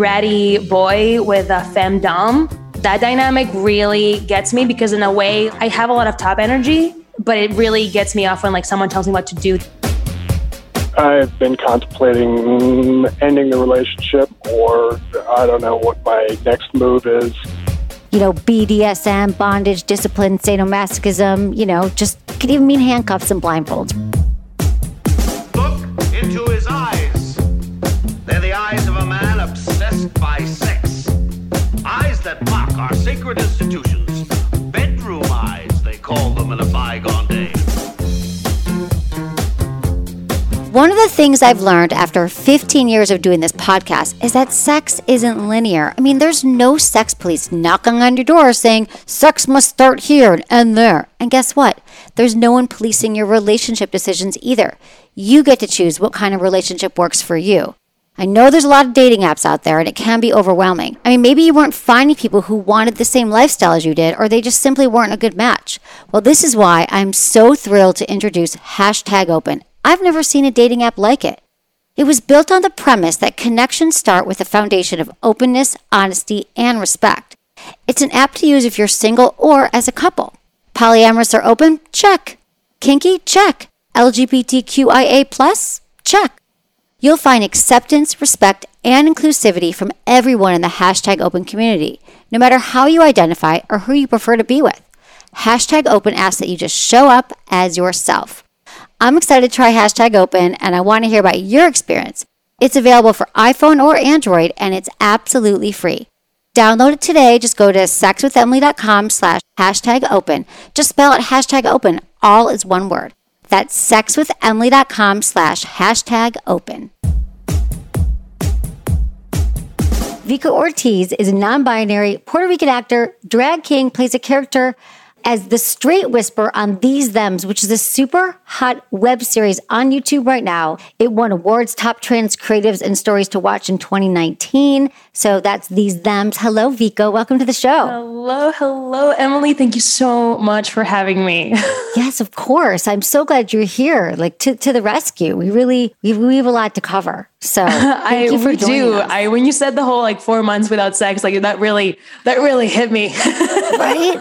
bratty boy with a femdom. That dynamic really gets me because in a way I have a lot of top energy, but it really gets me off when like someone tells me what to do. I've been contemplating ending the relationship, or I don't know what my next move is. You know, BDSM, bondage, discipline, sadomasochism, you know, just could even mean handcuffs and blindfolds. By sex. Eyes that mock our sacred institutions. Bedroom eyes, they call them in a bygone day. One of the things I've learned after 15 years of doing this podcast is that sex isn't linear. I mean, there's no sex police knocking on your door saying sex must start here and end there. And guess what? There's no one policing your relationship decisions either. You get to choose what kind of relationship works for you. I know there's a lot of dating apps out there and it can be overwhelming. I mean, maybe you weren't finding people who wanted the same lifestyle as you did, or they just simply weren't a good match. Well, this is why I'm so thrilled to introduce Hashtag Open. I've never seen a dating app like it. It was built on the premise that connections start with a foundation of openness, honesty, and respect. It's an app to use if you're single or as a couple. Polyamorous or open? Check. Kinky? Check. LGBTQIA? Check. You'll find acceptance, respect, and inclusivity from everyone in the hashtag open community, no matter how you identify or who you prefer to be with. Hashtag open asks that you just show up as yourself. I'm excited to try hashtag open and I want to hear about your experience. It's available for iPhone or Android and it's absolutely free. Download it today. Just go to sexwithemily.com slash hashtag open. Just spell it hashtag open. All is one word. That's sexwithemily.com slash hashtag open. Vico Ortiz is a non binary Puerto Rican actor. Drag King plays a character as the straight whisper on These Thems, which is a super hot web series on YouTube right now. It won awards, top trans creatives and stories to watch in 2019. So that's These Thems. Hello, Vico. Welcome to the show. Hello, hello, Emily. Thank you so much for having me. yes, of course. I'm so glad you're here, like to, to the rescue. We really we, we have a lot to cover. So I we do. Us. I when you said the whole like four months without sex, like that really that really hit me. right?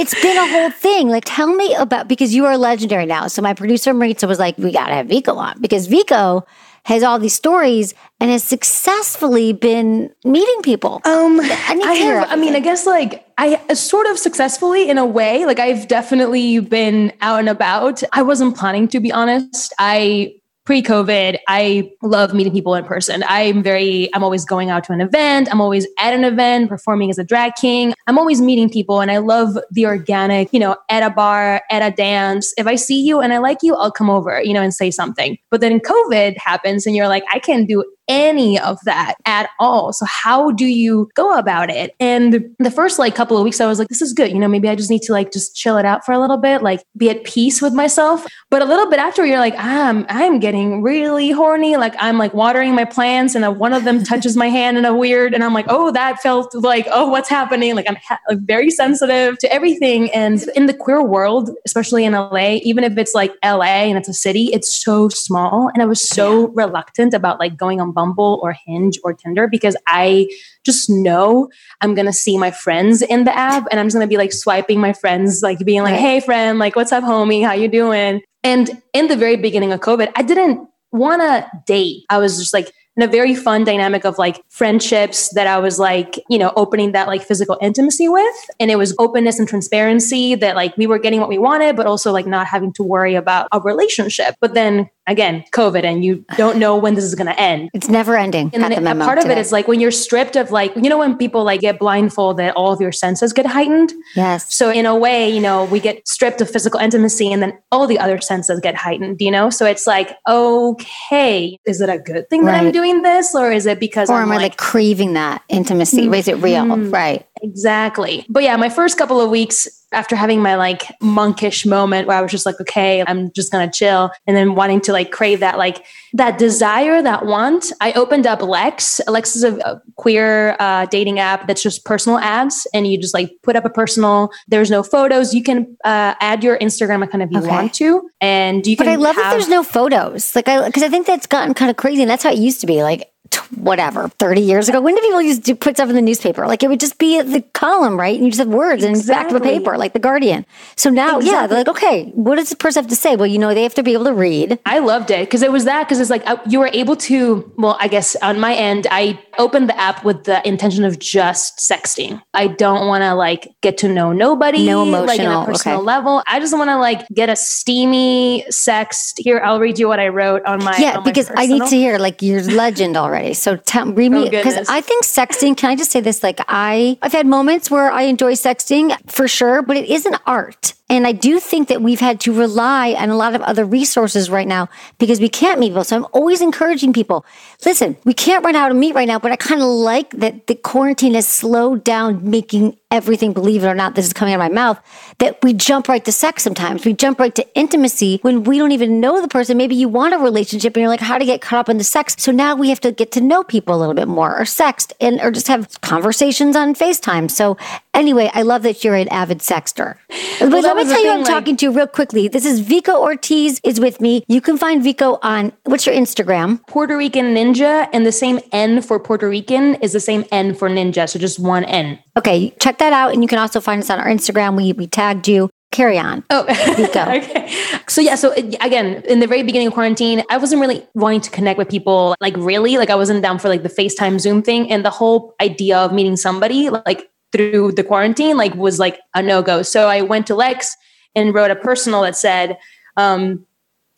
It's been a whole thing. Like, tell me about because you are legendary now. So my producer Maritza was like, "We got to have Vico on because Vico has all these stories and has successfully been meeting people." Um, I, I have. I mean, I guess like I sort of successfully in a way. Like I've definitely been out and about. I wasn't planning to be honest. I pre-COVID, I love meeting people in person. I'm very, I'm always going out to an event. I'm always at an event, performing as a drag king. I'm always meeting people and I love the organic, you know, at a bar, at a dance. If I see you and I like you, I'll come over, you know, and say something. But then COVID happens and you're like, I can't do any of that at all. So how do you go about it? And the first like couple of weeks I was like this is good. You know, maybe I just need to like just chill it out for a little bit, like be at peace with myself. But a little bit after you're like I'm I'm getting really horny, like I'm like watering my plants and one of them touches my hand in a weird and I'm like, "Oh, that felt like oh, what's happening?" Like I'm ha- like very sensitive to everything and in the queer world, especially in LA, even if it's like LA and it's a city, it's so small and I was so reluctant about like going on Bumble or Hinge or Tinder because I just know I'm gonna see my friends in the app and I'm just gonna be like swiping my friends, like being like, "Hey, friend, like what's up, homie? How you doing?" And in the very beginning of COVID, I didn't want to date. I was just like in a very fun dynamic of like friendships that I was like, you know, opening that like physical intimacy with. And it was openness and transparency that like we were getting what we wanted, but also like not having to worry about a relationship. But then again, COVID, and you don't know when this is going to end. It's never ending. And then the part of it is like when you're stripped of like, you know, when people like get blindfolded, all of your senses get heightened. Yes. So in a way, you know, we get stripped of physical intimacy and then all the other senses get heightened, you know? So it's like, okay, is it a good thing right. that I'm doing this or is it because or I'm am like, I like craving that intimacy? Mm-hmm. Is it real? Mm-hmm. Right. Exactly. But yeah, my first couple of weeks after having my like monkish moment where I was just like, okay, I'm just gonna chill, and then wanting to like crave that like that desire, that want, I opened up Lex. Lex is a, a queer uh, dating app that's just personal ads, and you just like put up a personal. There's no photos. You can uh, add your Instagram account if you okay. want to, and you but can. But I love have- that there's no photos, like I because I think that's gotten kind of crazy, and that's how it used to be. Like whatever, 30 years ago. When did people used to put stuff in the newspaper? Like it would just be the column, right? And you just have words exactly. and back of a paper, like the Guardian. So now, exactly. yeah, they're like, okay, what does this person have to say? Well, you know, they have to be able to read. I loved it because it was that, because it's like uh, you were able to, well, I guess on my end, I opened the app with the intention of just sexting. I don't want to like get to know nobody, no emotional, like in a personal okay. level. I just want to like get a steamy sext. Here, I'll read you what I wrote on my yeah, on because my I need to hear like your legend already. So tell read me because oh, I think sexting. Can I just say this? Like I, I've had moments where I enjoy sexting for sure, but it is an art. And I do think that we've had to rely on a lot of other resources right now because we can't meet people. So I'm always encouraging people listen, we can't run out of meat right now, but I kind of like that the quarantine has slowed down making everything, believe it or not, this is coming out of my mouth, that we jump right to sex sometimes. We jump right to intimacy when we don't even know the person. Maybe you want a relationship and you're like, how to get caught up in the sex. So now we have to get to know people a little bit more or sext and or just have conversations on FaceTime. So anyway, I love that you're an avid sexter. Well, but let me tell you I'm like, talking to real quickly. This is Vico Ortiz is with me. You can find Vico on what's your Instagram? Puerto Rican Ninja and the same N for Puerto Rican is the same N for ninja. So just one N. Okay, check that out. And you can also find us on our Instagram. We, we tagged you. Carry on. Oh, okay. So yeah, so again, in the very beginning of quarantine, I wasn't really wanting to connect with people like really, like I wasn't down for like the FaceTime Zoom thing and the whole idea of meeting somebody like through the quarantine like was like a no-go. So I went to Lex and wrote a personal that said, um,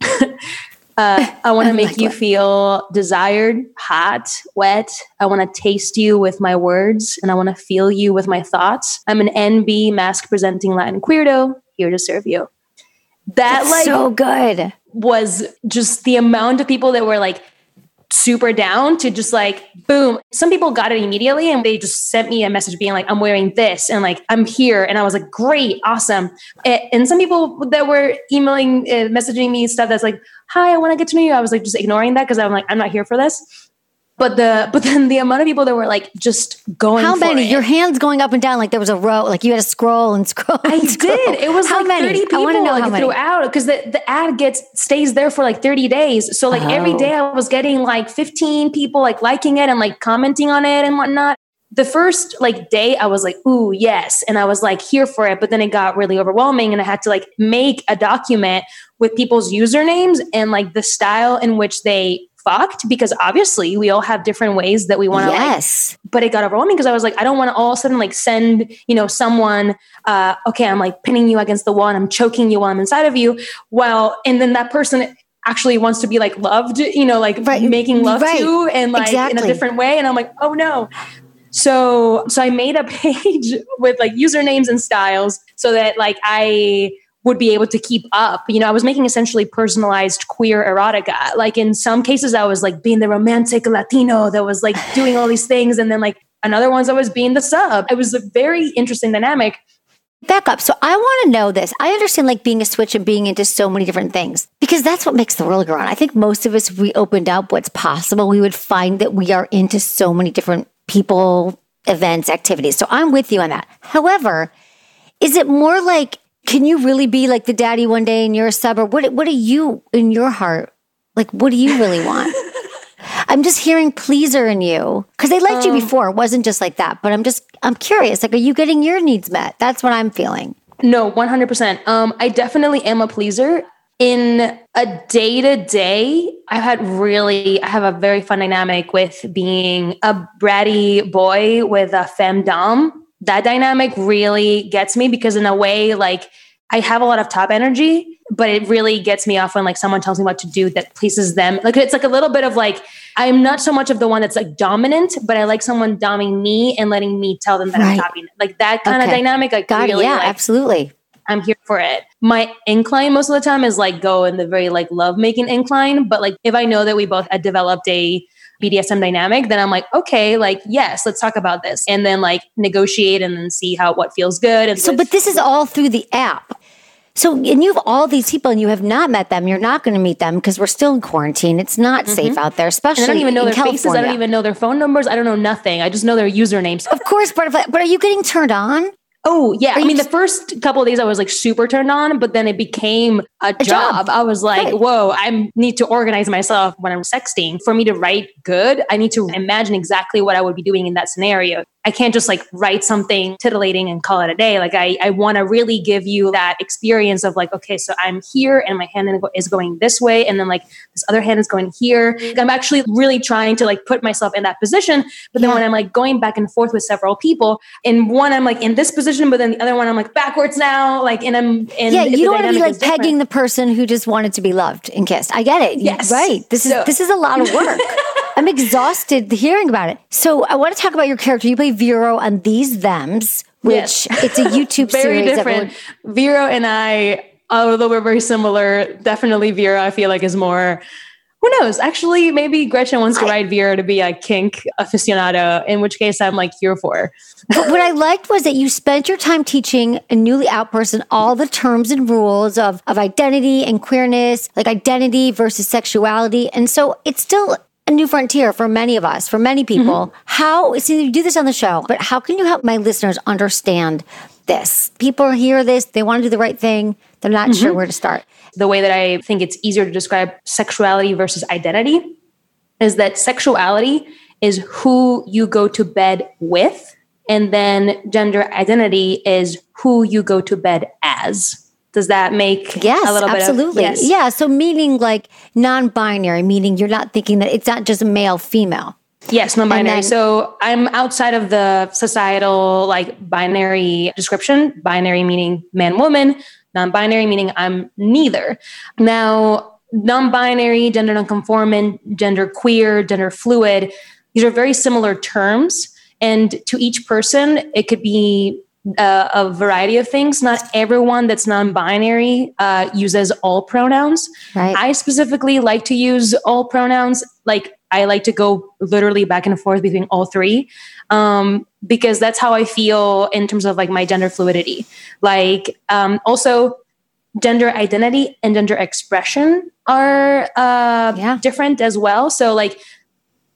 Uh, I want to make you feel desired, hot, wet. I want to taste you with my words and I want to feel you with my thoughts. I'm an NB masc presenting Latin queerdo here to serve you. That That's like so good was just the amount of people that were like, super down to just like boom. Some people got it immediately and they just sent me a message being like i'm wearing this and like i'm here and i was like great awesome. And some people that were emailing uh, messaging me stuff that's like hi i want to get to know you i was like just ignoring that because i'm like i'm not here for this but the but then the amount of people that were like just going how many it, your hands going up and down like there was a row like you had to scroll and scroll and i scroll. did it was how like many? 30 people I know like how many. throughout because the, the ad gets stays there for like 30 days so like oh. every day i was getting like 15 people like liking it and like commenting on it and whatnot the first like day I was like, ooh, yes. And I was like here for it. But then it got really overwhelming and I had to like make a document with people's usernames and like the style in which they fucked because obviously we all have different ways that we want to yes. like but it got overwhelming because I was like I don't want to all of a sudden like send you know someone uh okay I'm like pinning you against the wall and I'm choking you while I'm inside of you well and then that person actually wants to be like loved you know like right. making love right. to and like exactly. in a different way and I'm like oh no so so I made a page with like usernames and styles so that like I would be able to keep up. You know, I was making essentially personalized queer erotica. Like in some cases, I was like being the romantic Latino that was like doing all these things. And then like another ones, I was being the sub. It was a very interesting dynamic. Back up. So I want to know this. I understand like being a switch and being into so many different things because that's what makes the world go on. I think most of us, if we opened up what's possible, we would find that we are into so many different people, events, activities. So I'm with you on that. However, is it more like can you really be like the daddy one day and you're a sub or what what are you in your heart like what do you really want? I'm just hearing pleaser in you. Because they liked um, you before. It wasn't just like that but i'm just i'm curious like are you getting your needs met? That's what i'm feeling. No 100% um i definitely am a pleaser. In a day to day, I've had really, I have a very fun dynamic with being a bratty boy with a femdom that dynamic really gets me because in a way like I have a lot of top energy, but it really gets me off when like someone tells me what to do that pleases them. Like it's like a little bit of like I'm not so much of the one that's like dominant, but I like someone doming me and letting me tell them that right. I'm dominant. Like that kind okay. of dynamic. Like Got really. Yeah, like, absolutely. I'm here for it. My incline most of the time is like go in the very like love making incline, but like if I know that we both had developed a BDSM dynamic, then I'm like, okay, like, yes, let's talk about this. And then like negotiate and then see how what feels good. And so, but this is all through the app. So, and you have all these people and you have not met them. You're not going to meet them because we're still in quarantine. It's not mm-hmm. safe out there, especially. And I don't even know their California. faces. I don't even know their phone numbers. I don't know nothing. I just know their usernames. Of course, but, but are you getting turned on? Oh yeah, I mean the first couple of days I was like super turned on, but then it became a, job. job. I was like, Right. whoa, I need to organize myself when I'm sexting. For me to write good, I need to imagine exactly what I would be doing in that scenario. I can't just like write something titillating and call it a day. Like I, I want to really give you that experience of like, okay, so I'm here and my hand is going this way, and then like this other hand is going here. Like, I'm actually really trying to like put myself in that position. But then Yeah. when I'm like going back and forth with several people, in one I'm like in this position, but then the other one I'm like backwards now, like and I'm and yeah, you don't want to be like pegging the person who just wanted to be loved and kissed. I get it. Yes. Right. This is So- this is a lot of work. I'm exhausted hearing about it. So I want to talk about your character. You play Vero on These Thems, which Yes. it's a YouTube very series. different. everyone- Vero and I, although we're very similar, definitely Vero I feel like is more. Who knows? Actually, maybe Gretchen wants to write Vero to be a kink aficionado, in which case I'm like here for. But what I liked was that you spent your time teaching a newly out person all the terms and rules of, of identity and queerness, like identity versus sexuality. And so it's still a new frontier for many of us, for many people. Mm-hmm. How, see, you do this on the show, but how can you help my listeners understand this? People hear this, they want to do the right thing, they're not sure mm-hmm. where to start. the way that I think it's easier to describe sexuality versus identity is that sexuality is who you go to bed with, and then gender identity is who you go to bed as. Does that make Yes, a little absolutely. bit of yes? Yeah. So meaning like non-binary, meaning you're not thinking that it's not just male, female. Yes, non-binary. then- so I'm outside of the societal like binary description. Binary meaning man woman, non-binary meaning I'm neither. Now, non-binary, gender non-conforming, gender queer, gender fluid, these are very similar terms and to each person it could be uh, a variety of things. Not everyone that's non-binary uh, uses all pronouns. Right. I specifically like to use all pronouns. Like I like to go literally back and forth between all three um, because that's how I feel in terms of like my gender fluidity. Like um, also gender identity and gender expression are uh, Yeah. different as well. So like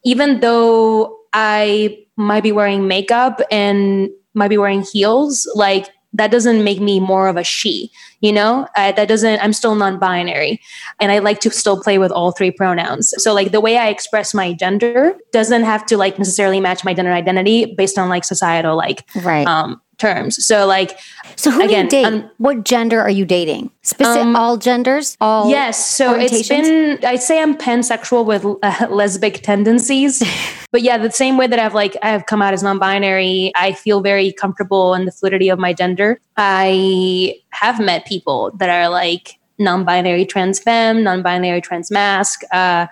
even though I might be wearing makeup and might be wearing heels, like that doesn't make me more of a she, you know? Uh, that doesn't, I'm still non binary. And I like to still play with all three pronouns. So, like, the way I express my gender doesn't have to, like, necessarily match my gender identity based on, like, societal, like, Right. um, terms. So, like, So who Again, do you date? um, what gender are you dating? Specific Um, all genders? All Yes, so it's been I'd say I'm pansexual with uh, lesbic tendencies. but yeah, the same way that I've like I have come out as non-binary, I feel very comfortable in the fluidity of my gender. I have met people that are like non-binary trans femme, non-binary trans masc, uh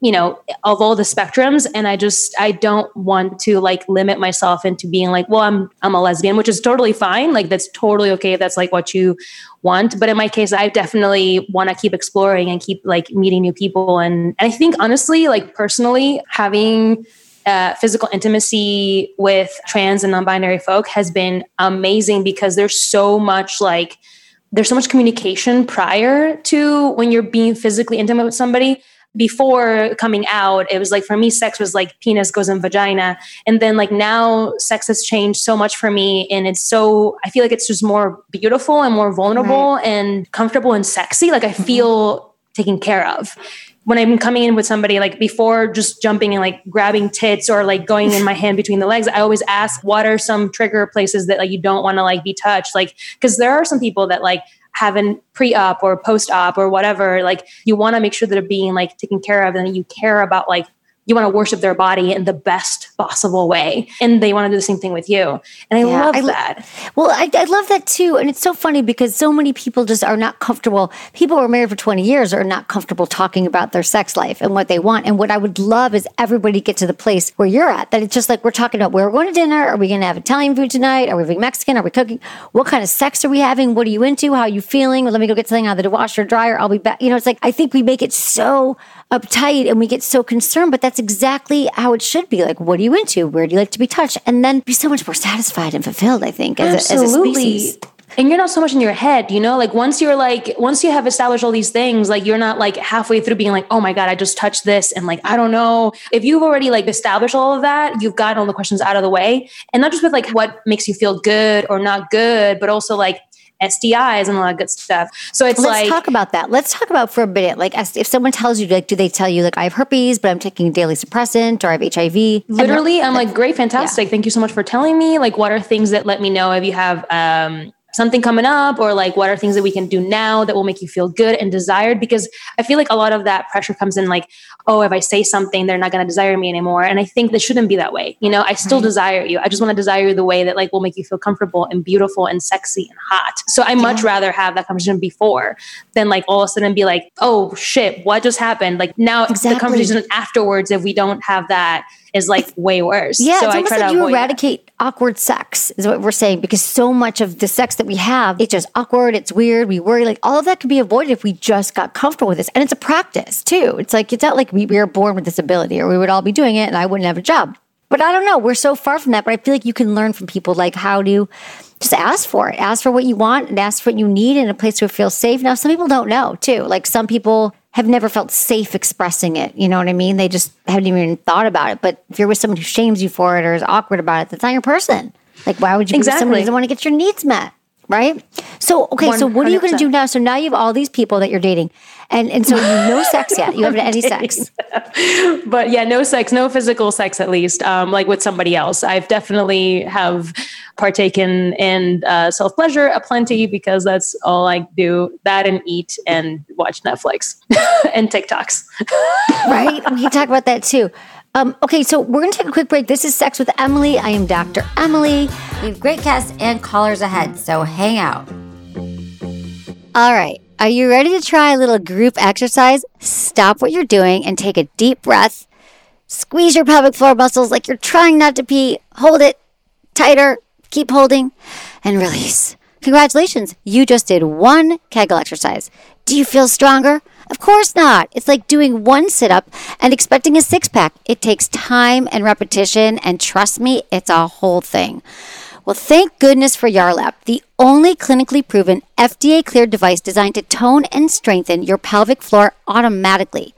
you know, of all the spectrums and I just I don't want to like limit myself into being like, well, I'm I'm a lesbian, which is totally fine. Like that's totally okay if that's like what you want. But in my case, I definitely want to keep exploring and keep like meeting new people. And, and I think honestly, like personally, having uh, physical intimacy with trans and non-binary folk has been amazing because there's so much like there's so much communication prior to when you're being physically intimate with somebody before coming out it was like for me sex was like penis goes in vagina. And then like now sex has changed so much for me and it's so i feel like it's just more beautiful and more vulnerable and comfortable and sexy like i mm-hmm. feel taken care of. When I'm coming in with somebody, like before just jumping and like grabbing tits or like going in my hand between the legs, I always ask, what are some trigger places that like you don't want to like be touched? Like, because there are some people that like haven't pre-op or post-op or whatever. Like, you want to make sure that they're being like taken care of, and you care about like you want to worship their body in the best possible way, and they want to do the same thing with you. And I Yeah, love I that. Well, I, I love that too. And it's so funny because so many people just are not comfortable. People who are married for 20 years are not comfortable talking about their sex life and what they want. And what I would love is everybody get to the place where you're at, that it's just like we're talking about where we're going to dinner. Are we going to have Italian food tonight? Are we having Mexican? Are we cooking? What kind of sex are we having? What are you into? How are you feeling? Well, let me go get something out of the washer dryer. I'll be back. You know, it's like, I think we make it so uptight and we get so concerned, but that's exactly how it should be. Like, what do you into? Where do you like to be touched? And then be so much more satisfied and fulfilled, I think, as, a, as a Absolutely. species. and you're not so much in your head, you know, like once you're like, once you have established all these things, like you're not like halfway through being like, oh my God, I just touched this. And like, I don't know. If you've already like established all of that, you've gotten all the questions out of the way. And not just with like what makes you feel good or not good, but also like STIs and all that good stuff. So it's like Let's like talk about that. Let's talk about for a minute. Like, if someone tells you, like, do they tell you, like, I have herpes, but I'm taking a daily suppressant, or I have HIV? Literally i'm like great fantastic thank you so much for telling me like what are things that let me know if you have um something coming up or like what are things that we can do now that will make you feel good and desired? Because i feel like a lot of that pressure comes in like oh if i say something they're not going to desire me anymore. And i think that shouldn't be that way. You know i still desire you. I just want to desire you the way that like will make you feel comfortable and beautiful and sexy and hot. So i much rather have that conversation before than like all of a sudden be like oh shit what just happened? Like now Exactly. the conversation afterwards if we don't have that is like way worse Yeah, so it's i almost like you avoid that. eradicate awkward sex, is what we're saying, because so much of the sex that we have, it's just awkward, it's weird, we worry. Like all of that could be avoided if we just got comfortable with this. And it's a practice too. It's like, it's not like we, we were born with this ability or we would all be doing it and I wouldn't have a job. But I don't know. We're so far from that. But I feel like you can learn from people like how to just ask for it, ask for what you want and ask for what you need in a place where you feel safe. Now, some people don't know too. Like some people have never felt safe expressing it. You know what I mean? They just haven't even thought about it. But if you're with someone who shames you for it or is awkward about it, that's not your person. Like, why would you be with someone who doesn't want to get your needs met? Right. So, okay. So, what are you going to do now? So now you have all these people that you're dating, and and so no sex yet. You haven't had any sex. but yeah, no sex, no physical sex, at least, um, like with somebody else. I've definitely have partaken in uh, self pleasure aplenty because that's all I do. That and eat and watch Netflix and TikToks. right? We can talk about that too. Um, okay, so we're going to take a quick break. This is Sex with Emily. I am Dr. Emily. We have great guests and callers ahead, so hang out. All right. Are you ready to try a little group exercise? Stop what you're doing and take a deep breath. Squeeze your pelvic floor muscles like you're trying not to pee. Hold it tighter. Keep holding and release. Congratulations, you just did one Kegel exercise. Do you feel stronger? Of course not. It's like doing one sit up and expecting a six pack. It takes time and repetition, and trust me, it's a whole thing. Well, thank goodness for Yarlap, the only clinically proven FDA cleared device designed to tone and strengthen your pelvic floor automatically.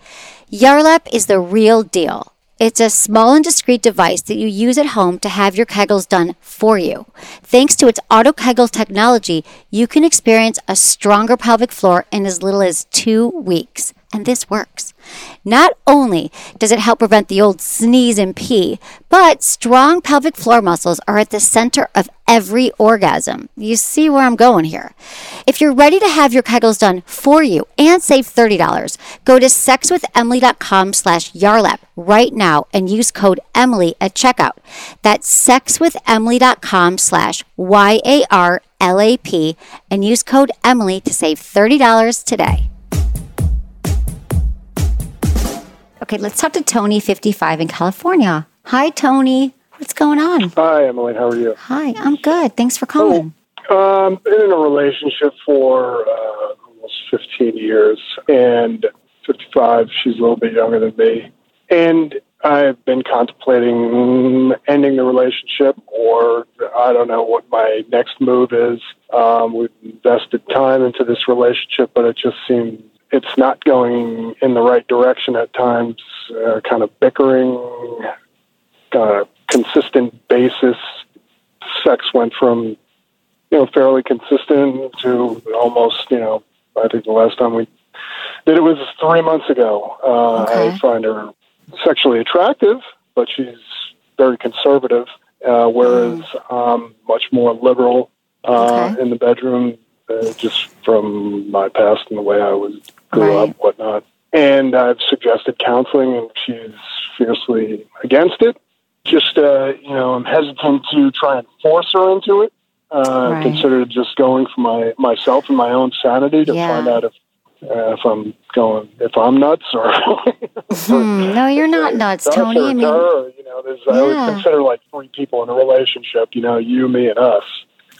Yarlap is the real deal. It's a small and discreet device that you use at home to have your kegels done for you. Thanks to its auto kegel technology, you can experience a stronger pelvic floor in as little as two weeks. And this works. Not only does it help prevent the old sneeze and pee, but strong pelvic floor muscles are at the center of every orgasm. You see where I'm going here. If you're ready to have your kegels done for you and save $30, go to sexwithemily.com slash yarlap right now and use code Emily at checkout. That's sexwithemily.com slash Y-A-R-L-A-P and use code Emily to save $30 today. Okay, let's talk to Tony, 55 in California. Hi, Tony. What's going on? Hi, Emily. How are you? Hi, I'm good. Thanks for calling. Um, been in a relationship for uh, almost 15 years, and 55. She's a little bit younger than me, and I've been contemplating ending the relationship, or I don't know what my next move is. Um, we've invested time into this relationship, but it just seems it's not going in the right direction at times. Uh, kind of bickering, uh, consistent basis. Sex went from you know, fairly consistent to almost, you know, I think the last time we did it was three months ago. Uh, Okay. I find her sexually attractive, but she's very conservative, uh, whereas I'm much more liberal uh, Okay. in the bedroom, uh, just from my past and the way I was grew Right. up, whatnot. And I've suggested counseling, and she's fiercely against it. Just, uh, you know, I'm hesitant to try and force her into it uh, Right. consider just going for my myself and my own sanity to Yeah. find out if uh, if I'm going if I'm nuts or Hmm, no, you're not nuts, us Tony. I mean, or, You know, there's I Yeah. always consider like three people in a relationship. You know, you, me, and us.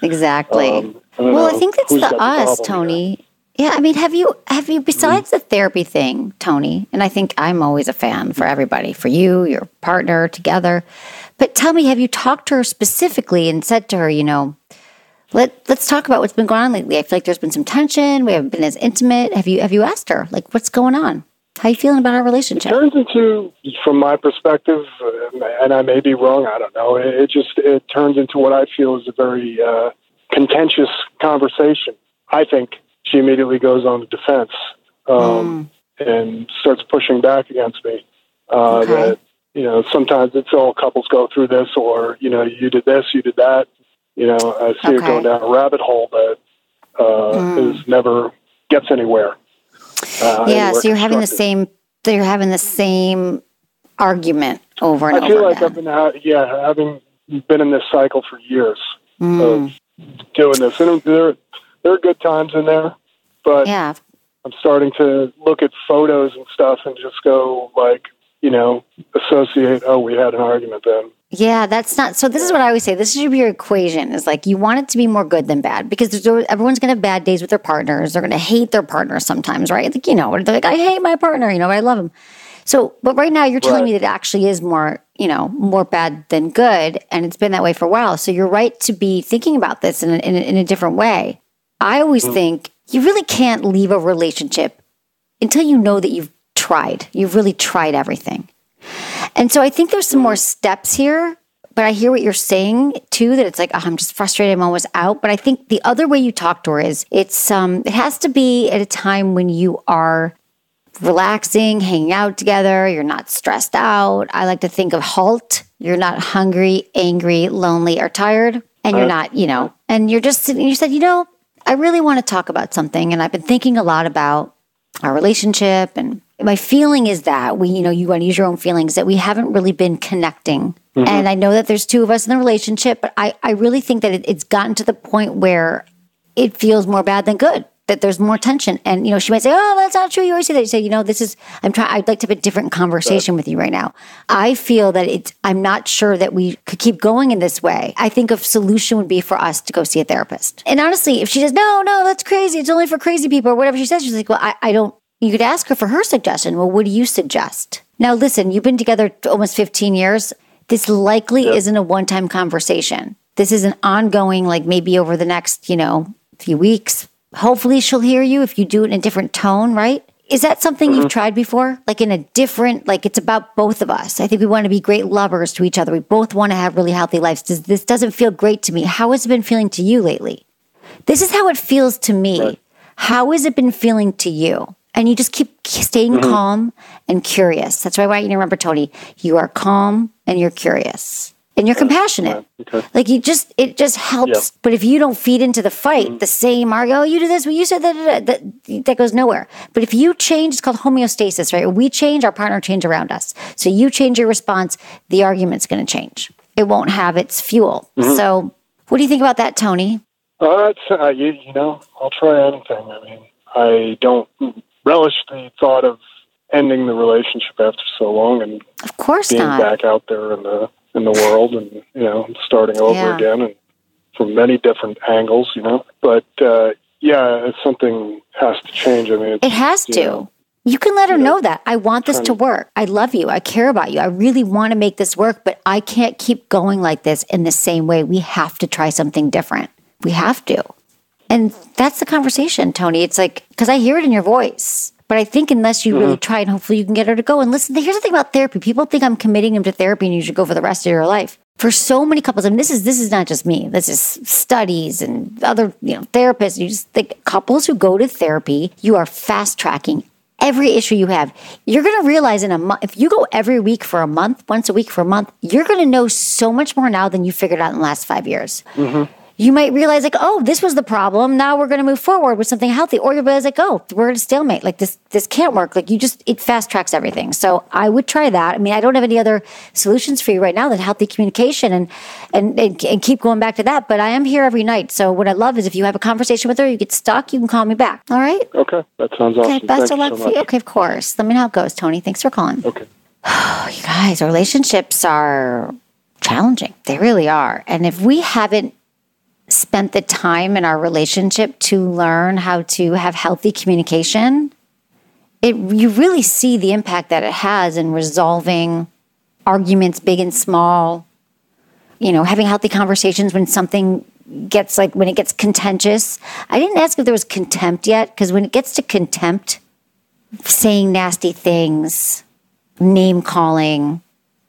exactly. Um, well, I think it's the us, Tony. Yeah, I mean, have you have you besides the therapy thing, Tony? And I think I'm always a fan for everybody, for you, your partner, together. But tell me, have you talked to her specifically and said to her, you know, Let Let's talk about what's been going on lately. I feel like there's been some tension. We haven't been as intimate. Have you Have you asked her like what's going on? How you feeling about our relationship? It turns into, from my perspective, uh, and I may be wrong. I don't know. It, it just it turns into what I feel is a very uh, contentious conversation. I think she immediately goes on the defense um, mm. and starts pushing back against me. Uh, okay. That you know, sometimes it's all couples go through this, or you know, you did this, you did that. You know, I see okay. her going down a rabbit hole that uh, mm. is never gets anywhere. Uh, yeah, so you're having the same. You're having the same argument over and I feel over like again. I've been, yeah, having been in this cycle for years mm. of doing this, and there there are good times in there, but yeah. I'm starting to look at photos and stuff and just go like, you know, associate. Oh, we had an argument then. Yeah, that's not. So this is what I always say. This should be your equation. Is like you want it to be more good than bad because there's, everyone's going to have bad days with their partners. They're going to hate their partner sometimes, right? Like you know, they're like, I hate my partner, you know, but I love him. So, but right now you're telling right. me that it actually is more, you know, more bad than good, and it's been that way for a while. So you're right to be thinking about this in a, in a, in a different way. I always mm. think you really can't leave a relationship until you know that you've tried. You've really tried everything. And so I think there's some more steps here, but I hear what you're saying too that it's like, oh, I'm just frustrated, I'm almost out. But I think the other way you talk to her is it's um it has to be at a time when you are relaxing, hanging out together, you're not stressed out. I like to think of halt. You're not hungry, angry, lonely, or tired. And you're not, you know, and you're just sitting, you said, you know, I really want to talk about something. And I've been thinking a lot about our relationship and my feeling is that we, you know, you want to use your own feelings that we haven't really been connecting. Mm-hmm. And I know that there's two of us in the relationship, but I, I really think that it, it's gotten to the point where it feels more bad than good. That there's more tension, and you know she might say, "Oh, that's not true." You always say that. You say, "You know, this is." I'm trying. I'd like to have a different conversation right. with you right now. I feel that it's. I'm not sure that we could keep going in this way. I think a solution would be for us to go see a therapist. And honestly, if she says, "No, no, that's crazy. It's only for crazy people," or whatever she says, she's like, "Well, I, I don't. You could ask her for her suggestion. Well, what do you suggest? Now, listen, you've been together almost 15 years. This likely yep. isn't a one time conversation. This is an ongoing, like maybe over the next, you know, few weeks. Hopefully, she'll hear you if you do it in a different tone, right? Is that something mm-hmm. you've tried before? Like in a different, like it's about both of us. I think we want to be great lovers to each other. We both want to have really healthy lives. Does, this doesn't feel great to me. How has it been feeling to you lately? This is how it feels to me. Right. How has it been feeling to you? and you just keep staying mm-hmm. calm and curious. That's why I want you to remember, Tony. You are calm and you're curious and you're compassionate. Okay. Like you just, it just helps. But if you don't feed into the fight, mm-hmm. the same argue, oh, you do this, well, you said that, that, that goes nowhere. But if you change, it's called homeostasis, right? We change, our partner change around us. So you change your response, the argument's going to change. It won't have its fuel. Mm-hmm. So, what do you think about that, Tony? Uh, uh, you, you know, I'll try anything. I mean, I don't relish the thought of ending the relationship after so long and of course being not. back out there in the in the world and you know starting over yeah. again and from many different angles you know but uh yeah something has to change i mean it has to know, you can let her know, know that I want this to work. I love you. I care about you. I really want to make this work, but I can't keep going like this in the same way. We have to try something different. We have to. And that's the conversation, Tony. It's like, because I hear it in your voice. But I think unless you mm-hmm. really try and hopefully you can get her to go and listen. Here's the thing about therapy. People think I'm committing them to therapy and you should go for the rest of your life. For so many couples, I mean, this is this is not just me. This is studies and other, you know, therapists. You just think couples who go to therapy, you are fast tracking every issue you have. You're going to realize in a month, if you go every week for a month, once a week for a month, you're going to know so much more now than you figured out in the last five years. Mm-hmm you might realize like, oh, this was the problem. Now we're going to move forward with something healthy. Or you'll realize like, oh, we're at a stalemate. Like this, this can't work. Like you just, it fast tracks everything. So I would try that. I mean, I don't have any other solutions for you right now than healthy communication and, and, and, and keep going back to that. But I am here every night. So what I love is if you have a conversation with her, you get stuck, you can call me back. All right. Okay. That sounds awesome. Okay. Best Thank of luck so for you. Okay. Of course. Let me know how it goes, Tony. Thanks for calling. Okay. you guys, relationships are challenging. They really are. And if we haven't spent the time in our relationship to learn how to have healthy communication, it you really see the impact that it has in resolving arguments big and small. You know, having healthy conversations when something gets like when it gets contentious. I didn't ask if there was contempt yet because when it gets to contempt, saying nasty things, name calling,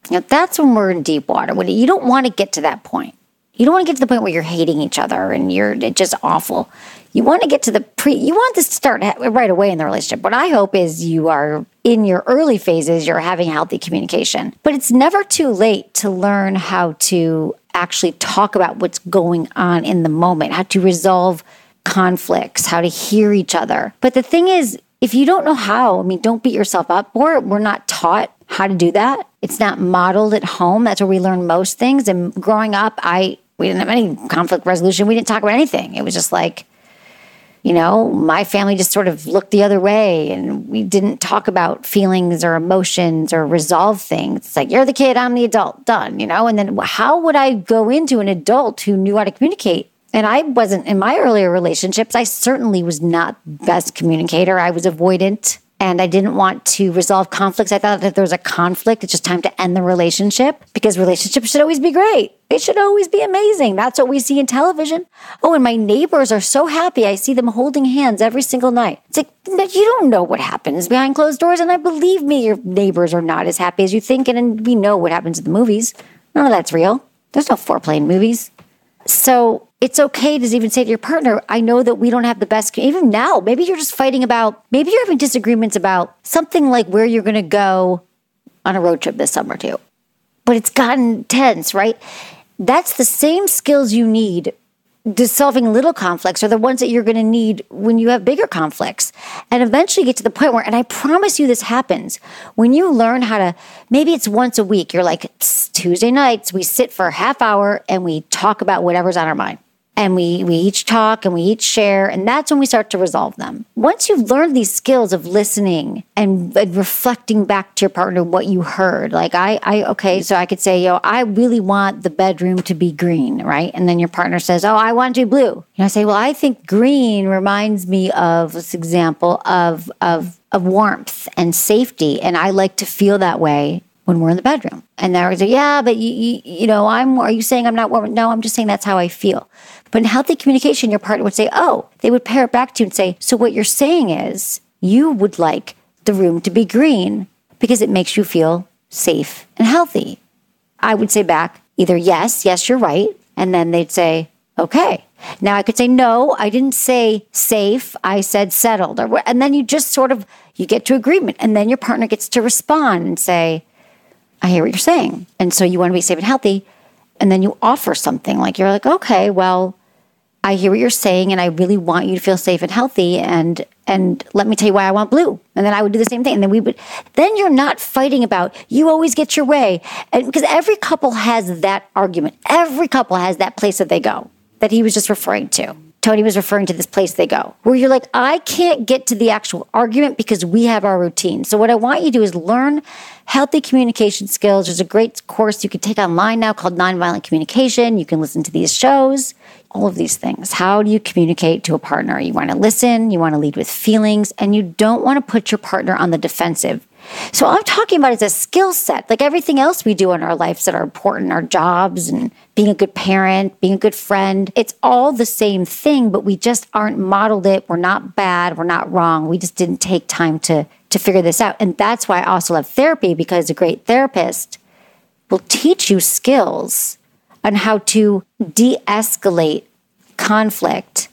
you know, that's when we're in deep water. When you don't want to get to that point. You don't want to get to the point where you're hating each other and you're just awful. You want to get to the pre, you want this to start right away in the relationship. What I hope is you are in your early phases, you're having healthy communication. But it's never too late to learn how to actually talk about what's going on in the moment, how to resolve conflicts, how to hear each other. But the thing is, if you don't know how, I mean, don't beat yourself up for it. We're not taught how to do that. It's not modeled at home. That's where we learn most things. And growing up, I we didn't have any conflict resolution. We didn't talk about anything. It was just like, you know, my family just sort of looked the other way and we didn't talk about feelings or emotions or resolve things. It's like, you're the kid, I'm the adult, done, you know? And then how would I go into an adult who knew how to communicate? And I wasn't in my earlier relationships, I certainly was not best communicator. I was avoidant and I didn't want to resolve conflicts. I thought that there was a conflict, it's just time to end the relationship because relationships should always be great. It should always be amazing. That's what we see in television. Oh, and my neighbors are so happy. I see them holding hands every single night. It's like, you don't know what happens behind closed doors. And I believe me, your neighbors are not as happy as you think. And we know what happens in the movies. None of that's real. There's no foreplay in movies. So it's okay to even say to your partner, I know that we don't have the best, even now, maybe you're just fighting about, maybe you're having disagreements about something like where you're going to go on a road trip this summer too. But it's gotten tense, right? That's the same skills you need to solving little conflicts are the ones that you're going to need when you have bigger conflicts and eventually get to the point where and i promise you this happens when you learn how to maybe it's once a week you're like tuesday nights we sit for a half hour and we talk about whatever's on our mind and we we each talk and we each share and that's when we start to resolve them. Once you've learned these skills of listening and, and, reflecting back to your partner what you heard like i i okay so i could say yo i really want the bedroom to be green right? And then your partner says oh i want to be blue. And i say well i think green reminds me of this example of of of warmth and safety and i like to feel that way when we're in the bedroom. And they're like, yeah, but you, you, you, know, I'm, are you saying I'm not warm? No, I'm just saying that's how I feel. But in healthy communication, your partner would say, oh, they would pair it back to you and say, so what you're saying is you would like the room to be green because it makes you feel safe and healthy. I would say back either yes, yes, you're right. And then they'd say, okay. Now I could say, no, I didn't say safe. I said settled. And then you just sort of, you get to agreement. And then your partner gets to respond and say, I hear what you're saying. And so you want to be safe and healthy. And then you offer something like, you're like, okay, well, I hear what you're saying and I really want you to feel safe and healthy and and let me tell you why I want blue. And then I would do the same thing. And then we would then you're not fighting about you always get your way. And because every couple has that argument. Every couple has that place that they go that he was just referring to. Tony was referring to this place they go, where you're like, I can't get to the actual argument because we have our routine. So, what I want you to do is learn healthy communication skills. There's a great course you can take online now called Nonviolent Communication. You can listen to these shows, all of these things. How do you communicate to a partner? You want to listen, you want to lead with feelings, and you don't want to put your partner on the defensive. So I'm talking about as a skill set, like everything else we do in our lives that are important, our jobs and being a good parent, being a good friend. It's all the same thing, but we just aren't modeled it. We're not bad. We're not wrong. We just didn't take time to to figure this out. And that's why I also love therapy because a great therapist will teach you skills on how to de-escalate conflict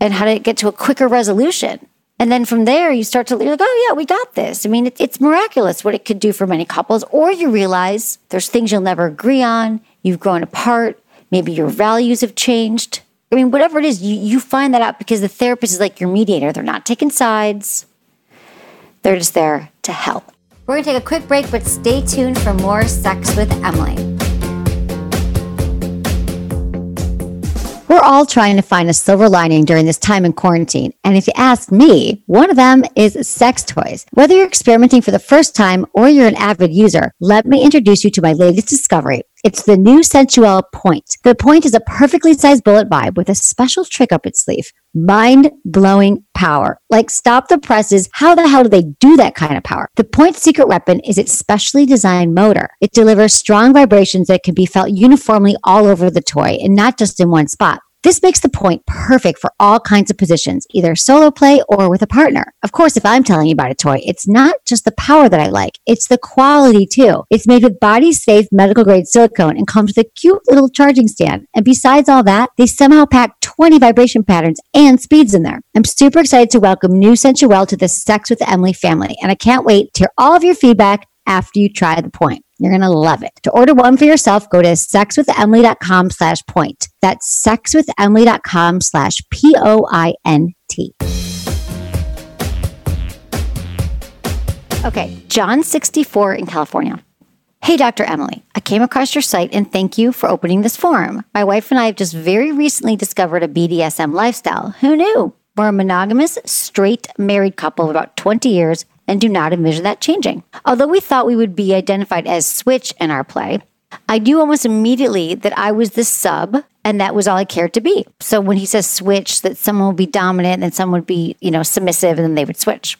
and how to get to a quicker resolution. And then from there, you start to you're like, oh yeah, we got this. I mean, it, it's miraculous what it could do for many couples. Or you realize there's things you'll never agree on. You've grown apart. Maybe your values have changed. I mean, whatever it is, you, you find that out because the therapist is like your mediator. They're not taking sides. They're just there to help. We're going to take a quick break, but stay tuned for more Sex with Emily. We're all trying to find a silver lining during this time in quarantine. And if you ask me, one of them is sex toys. Whether you're experimenting for the first time or you're an avid user, let me introduce you to my latest discovery. It's the Nu Sensuelle Point. The Point is a perfectly sized bullet vibe with a special trick up its sleeve. Mind blowing power. Like, stop the presses. How the hell do they do that kind of power? The Point's secret weapon is its specially designed motor. It delivers strong vibrations that can be felt uniformly all over the toy and not just in one spot. This makes the point perfect for all kinds of positions, either solo play or with a partner. Of course, if I'm telling you about a toy, it's not just the power that I like, it's the quality too. It's made with body safe medical grade silicone and comes with a cute little charging stand. And besides all that, they somehow pack 20 vibration patterns and speeds in there. I'm super excited to welcome Nu Sensuelle to the Sex with Emily family, and I can't wait to hear all of your feedback after you try the point. You're going to love it. To order one for yourself, go to sexwithemily.com slash point. That's sexwithemily.com slash P-O-I-N-T. Okay, John 64 in California. Hey, Dr. Emily, I came across your site and thank you for opening this forum. My wife and I have just very recently discovered a BDSM lifestyle. Who knew? We're a monogamous, straight married couple of about 20 years and do not envision that changing. Although we thought we would be identified as switch in our play, I knew almost immediately that I was the sub and that was all I cared to be. So when he says switch, that someone would be dominant and someone would be, you know, submissive and then they would switch.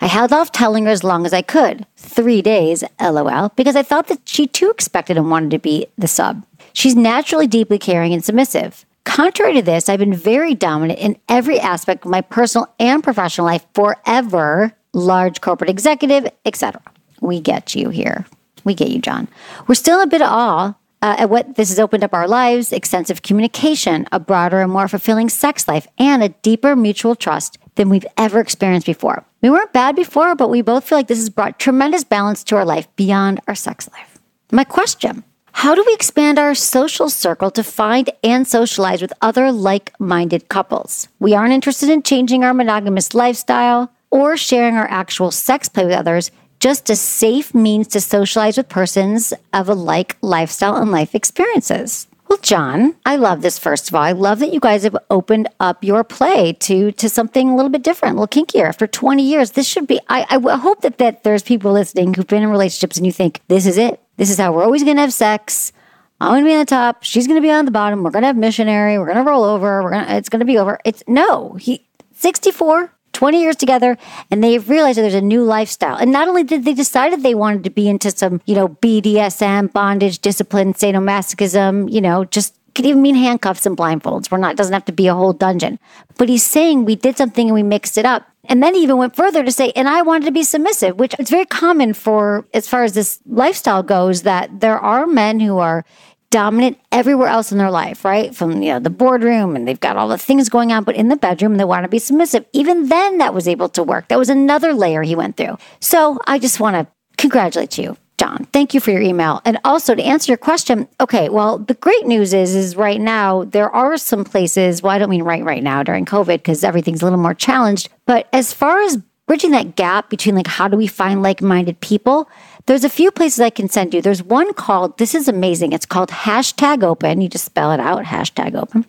I held off telling her as long as I could, three days, lol, because I thought that she too expected and wanted to be the sub. She's naturally deeply caring and submissive. Contrary to this, I've been very dominant in every aspect of my personal and professional life forever large corporate executive, etc. We get you here. We get you, John. We're still a bit of awe uh, at what this has opened up our lives extensive communication, a broader and more fulfilling sex life, and a deeper mutual trust than we've ever experienced before. We weren't bad before, but we both feel like this has brought tremendous balance to our life beyond our sex life. My question How do we expand our social circle to find and socialize with other like minded couples? We aren't interested in changing our monogamous lifestyle or sharing our actual sex play with others, just a safe means to socialize with persons of a like lifestyle and life experiences. Well, John, I love this first of all. I love that you guys have opened up your play to to something a little bit different, a little kinkier. After 20 years, this should be I, I hope that, that there's people listening who've been in relationships and you think, this is it. This is how we're always gonna have sex. I'm gonna be on the top, she's gonna be on the bottom, we're gonna have missionary, we're gonna roll over, we're gonna it's gonna be over. It's no, he 64, 20 years together and they've realized that there's a new lifestyle. And not only did they decided they wanted to be into some, you know, BDSM, bondage, discipline, sadomasochism, you know, just could even mean handcuffs and blindfolds. We're not, doesn't have to be a whole dungeon. But he's saying we did something and we mixed it up. And then he even went further to say, and I wanted to be submissive, which is very common for as far as this lifestyle goes, that there are men who are dominant everywhere else in their life, right? From you know the boardroom and they've got all the things going on, but in the bedroom they want to be submissive. Even then that was able to work. That was another layer he went through. So I just want to congratulate you. John, thank you for your email. And also to answer your question, okay, well, the great news is is right now there are some places, well, I don't mean right right now during COVID because everything's a little more challenged, but as far as bridging that gap between like how do we find like-minded people, there's a few places I can send you. There's one called, this is amazing. It's called hashtag open. You just spell it out, hashtag open.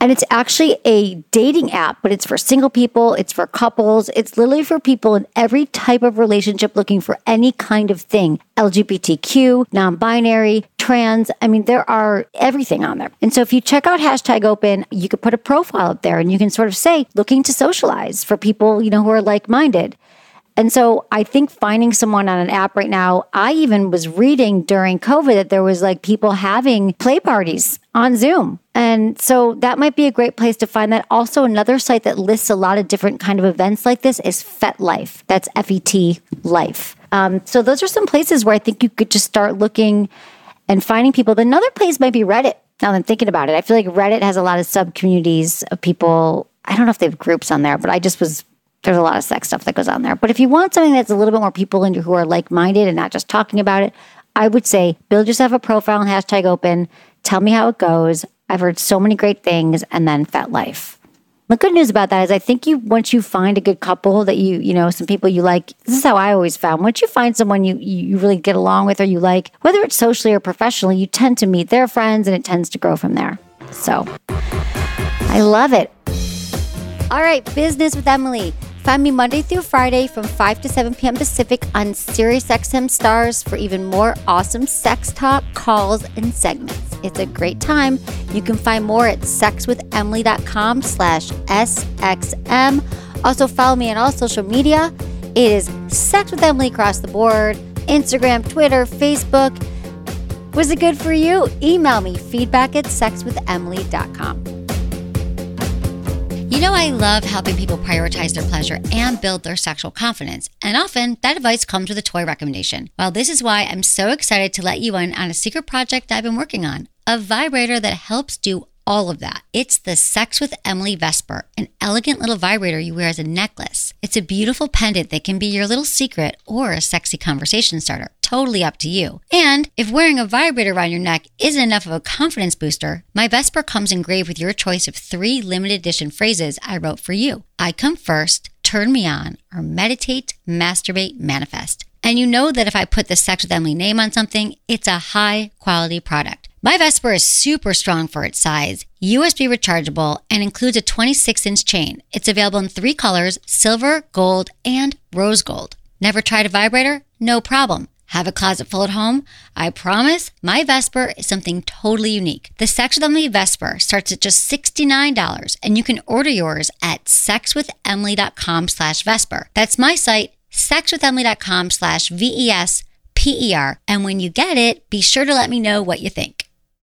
And it's actually a dating app, but it's for single people, it's for couples, it's literally for people in every type of relationship looking for any kind of thing LGBTQ, non binary, trans. I mean, there are everything on there. And so if you check out hashtag open, you could put a profile up there and you can sort of say, looking to socialize for people, you know, who are like minded. And so I think finding someone on an app right now, I even was reading during COVID that there was like people having play parties on Zoom. And so that might be a great place to find that. Also, another site that lists a lot of different kind of events like this is FetLife. That's F-E-T Life. Um, so those are some places where I think you could just start looking and finding people. Another place might be Reddit. Now that I'm thinking about it, I feel like Reddit has a lot of sub communities of people. I don't know if they have groups on there, but I just was there's a lot of sex stuff that goes on there. But if you want something that's a little bit more people into who are like minded and not just talking about it, I would say build yourself a profile and hashtag open. Tell me how it goes. I've heard so many great things, and then FetLife. The good news about that is I think you once you find a good couple that you, you know, some people you like, this is how I always found. Once you find someone you you really get along with or you like, whether it's socially or professionally, you tend to meet their friends and it tends to grow from there. So I love it. All right, business with Emily. Find me Monday through Friday from 5 to 7 p.m. Pacific on SiriusXM Stars for even more awesome sex talk, calls, and segments. It's a great time. You can find more at sexwithemily.com slash SXM. Also follow me on all social media. It is Sex with Emily across the board, Instagram, Twitter, Facebook. Was it good for you? Email me feedback at sexwithemily.com. You know, I love helping people prioritize their pleasure and build their sexual confidence. And often that advice comes with a toy recommendation. Well, this is why I'm so excited to let you in on a secret project I've been working on a vibrator that helps do all of that. It's the Sex with Emily Vesper, an elegant little vibrator you wear as a necklace. It's a beautiful pendant that can be your little secret or a sexy conversation starter. Totally up to you. And if wearing a vibrator around your neck isn't enough of a confidence booster, my Vesper comes engraved with your choice of three limited edition phrases I wrote for you. I come first, turn me on, or meditate, masturbate, manifest. And you know that if I put the Sex with Emily name on something, it's a high quality product. My Vesper is super strong for its size, USB rechargeable, and includes a 26 inch chain. It's available in three colors silver, gold, and rose gold. Never tried a vibrator? No problem. Have a closet full at home? I promise my Vesper is something totally unique. The Sex with Emily Vesper starts at just $69 and you can order yours at sexwithemily.com slash Vesper. That's my site, sexwithemily.com slash V-E-S P-E-R. And when you get it, be sure to let me know what you think.